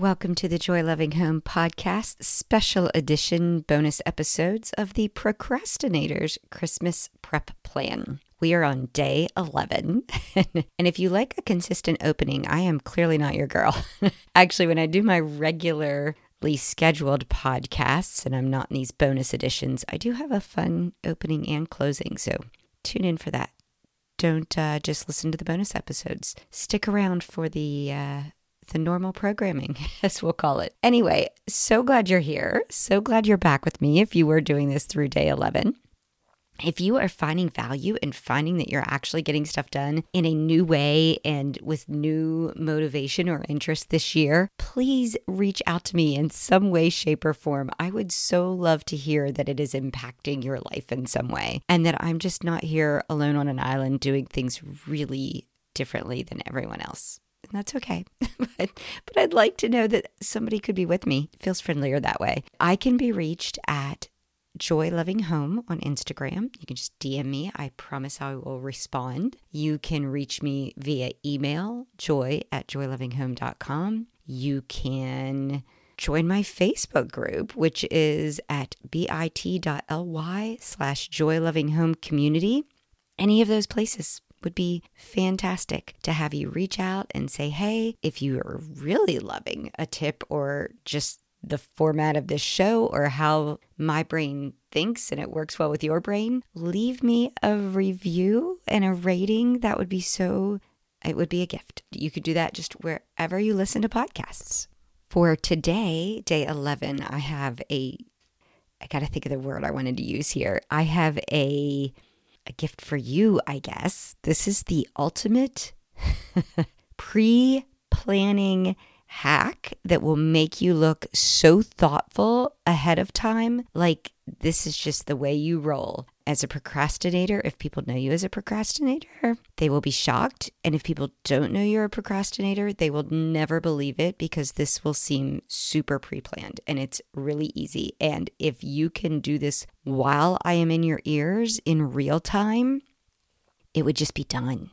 Welcome to the Joy Loving Home podcast, special edition bonus episodes of the Procrastinators Christmas Prep Plan. We are on day 11. and if you like a consistent opening, I am clearly not your girl. Actually, when I do my regularly scheduled podcasts and I'm not in these bonus editions, I do have a fun opening and closing. So tune in for that. Don't uh, just listen to the bonus episodes. Stick around for the uh, the normal programming, as we'll call it. Anyway, so glad you're here. So glad you're back with me if you were doing this through day 11. If you are finding value and finding that you're actually getting stuff done in a new way and with new motivation or interest this year, please reach out to me in some way, shape, or form. I would so love to hear that it is impacting your life in some way and that I'm just not here alone on an island doing things really differently than everyone else and that's okay. but, but I'd like to know that somebody could be with me. It feels friendlier that way. I can be reached at Joy Loving Home on Instagram. You can just DM me. I promise I will respond. You can reach me via email, joy at joylovinghome.com. You can join my Facebook group, which is at bit.ly slash joy loving home community. Any of those places would be fantastic to have you reach out and say, hey, if you are really loving a tip or just the format of this show or how my brain thinks and it works well with your brain, leave me a review and a rating. That would be so, it would be a gift. You could do that just wherever you listen to podcasts. For today, day 11, I have a, I got to think of the word I wanted to use here. I have a, a gift for you, I guess. This is the ultimate pre planning hack that will make you look so thoughtful ahead of time. Like this is just the way you roll. As a procrastinator, if people know you as a procrastinator, they will be shocked. And if people don't know you're a procrastinator, they will never believe it because this will seem super pre planned and it's really easy. And if you can do this while I am in your ears in real time, it would just be done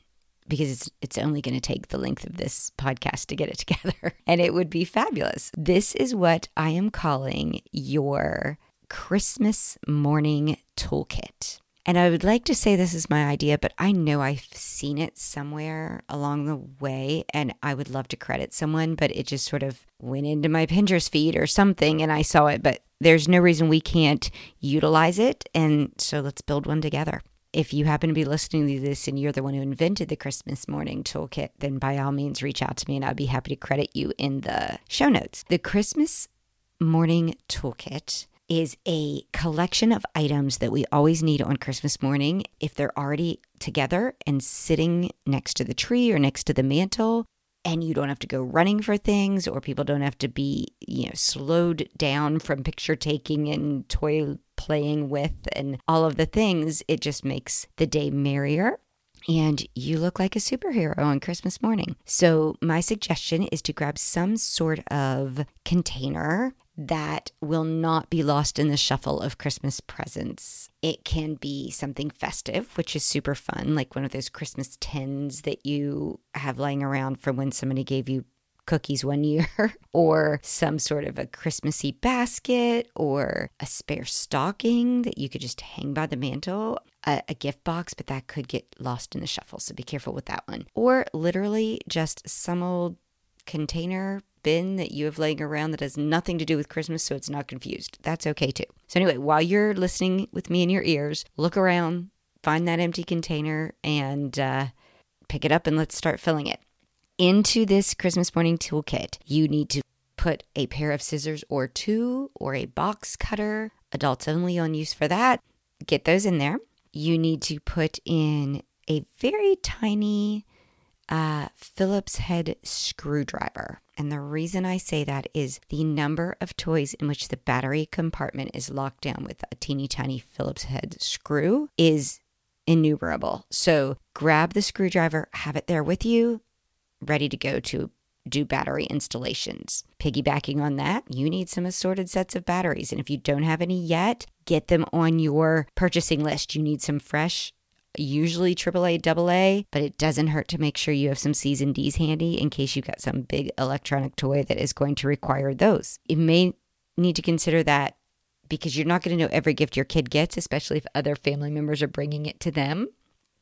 because it's it's only going to take the length of this podcast to get it together and it would be fabulous. This is what I am calling your Christmas morning toolkit. And I would like to say this is my idea, but I know I've seen it somewhere along the way and I would love to credit someone, but it just sort of went into my Pinterest feed or something and I saw it, but there's no reason we can't utilize it. And so let's build one together. If you happen to be listening to this and you're the one who invented the Christmas morning toolkit, then by all means reach out to me and I'd be happy to credit you in the show notes. The Christmas morning toolkit is a collection of items that we always need on Christmas morning if they're already together and sitting next to the tree or next to the mantle and you don't have to go running for things or people don't have to be you know slowed down from picture taking and toy playing with and all of the things it just makes the day merrier and you look like a superhero on Christmas morning. So, my suggestion is to grab some sort of container that will not be lost in the shuffle of Christmas presents. It can be something festive, which is super fun, like one of those Christmas tins that you have lying around from when somebody gave you cookies one year, or some sort of a Christmassy basket, or a spare stocking that you could just hang by the mantle, a, gift box, but that could get lost in the shuffle. So be careful with that one. Or literally just some old container bin that you have laying around that has nothing to do with Christmas, so it's not confused. That's okay too. So, anyway, while you're listening with me in your ears, look around, find that empty container, and uh, pick it up and let's start filling it. Into this Christmas morning toolkit, you need to put a pair of scissors or two or a box cutter, adults only on use for that. Get those in there. You need to put in a very tiny uh, Phillips head screwdriver. And the reason I say that is the number of toys in which the battery compartment is locked down with a teeny tiny Phillips head screw is innumerable. So grab the screwdriver, have it there with you, ready to go to do battery installations. Piggybacking on that, you need some assorted sets of batteries. And if you don't have any yet, get them on your purchasing list. You need some fresh usually AAA, AA, but it doesn't hurt to make sure you have some C's and D's handy in case you've got some big electronic toy that is going to require those. You may need to consider that because you're not going to know every gift your kid gets, especially if other family members are bringing it to them.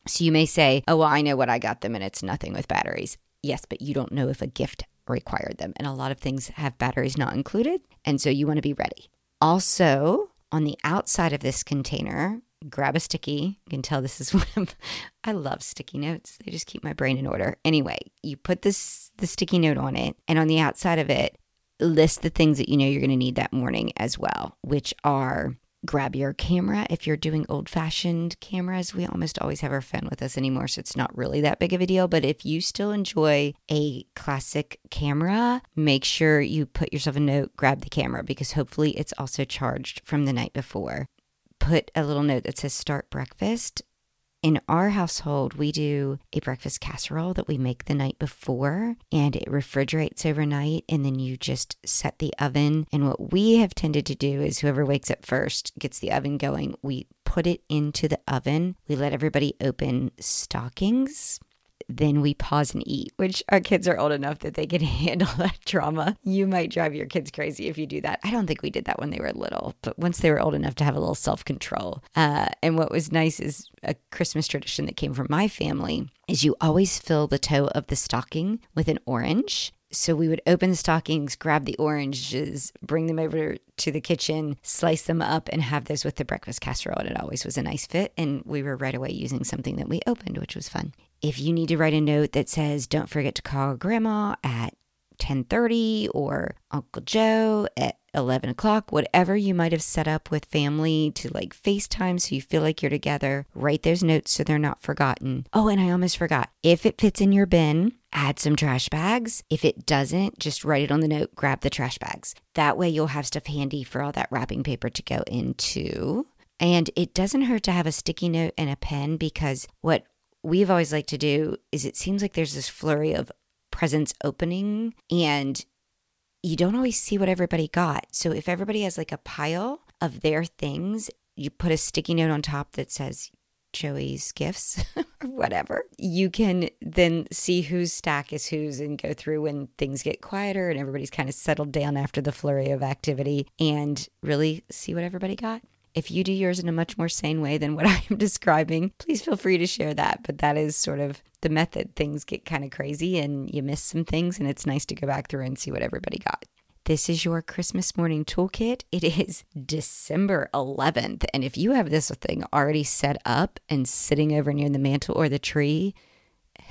So you may say, Oh, well, I know what I got them and it's nothing with batteries. Yes, but you don't know if a gift required them. And a lot of things have batteries not included. And so you want to be ready. Also, on the outside of this container, grab a sticky. You can tell this is one of I love sticky notes. They just keep my brain in order. Anyway, you put this the sticky note on it, and on the outside of it, list the things that you know you're going to need that morning as well, which are grab your camera. If you're doing old fashioned cameras, we almost always have our phone with us anymore, so it's not really that big of a deal. But if you still enjoy a classic camera, make sure you put yourself a note, grab the camera because hopefully it's also charged from the night before. Put a little note that says start breakfast in our household, we do a breakfast casserole that we make the night before and it refrigerates overnight. And then you just set the oven. And what we have tended to do is whoever wakes up first gets the oven going. We put it into the oven. We let everybody open stockings then we pause and eat, which our kids are old enough that they can handle that trauma. You might drive your kids crazy if you do that. I don't think we did that when they were little, but once they were old enough to have a little self control. Uh, and what was nice is a Christmas tradition that came from my family is you always fill the toe of the stocking with an orange so we would open the stockings, grab the oranges, bring them over to the kitchen, slice them up, and have those with the breakfast casserole. And it always was a nice fit. And we were right away using something that we opened, which was fun. If you need to write a note that says, don't forget to call grandma at 1030 or Uncle Joe at 11 o'clock, whatever you might have set up with family to like FaceTime so you feel like you're together, write those notes so they're not forgotten. Oh, and I almost forgot. If it fits in your bin, add some trash bags. If it doesn't, just write it on the note, grab the trash bags. That way you'll have stuff handy for all that wrapping paper to go into. And it doesn't hurt to have a sticky note and a pen because what we've always liked to do is it seems like there's this flurry of presents opening and you don't always see what everybody got. So if everybody has like a pile of their things, you put a sticky note on top that says Joey's gifts or whatever. You can then see whose stack is whose and go through when things get quieter and everybody's kind of settled down after the flurry of activity and really see what everybody got. If you do yours in a much more sane way than what I'm describing, please feel free to share that. But that is sort of the method. Things get kind of crazy and you miss some things, and it's nice to go back through and see what everybody got. This is your Christmas morning toolkit. It is December 11th. And if you have this thing already set up and sitting over near the mantle or the tree,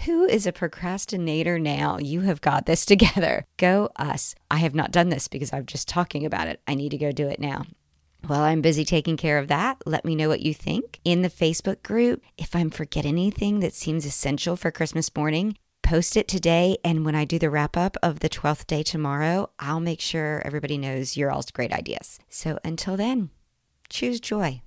who is a procrastinator now? You have got this together. Go us. I have not done this because I'm just talking about it. I need to go do it now. While I'm busy taking care of that, let me know what you think in the Facebook group. If I'm forgetting anything that seems essential for Christmas morning, post it today. And when I do the wrap up of the 12th day tomorrow, I'll make sure everybody knows your all's great ideas. So until then, choose joy.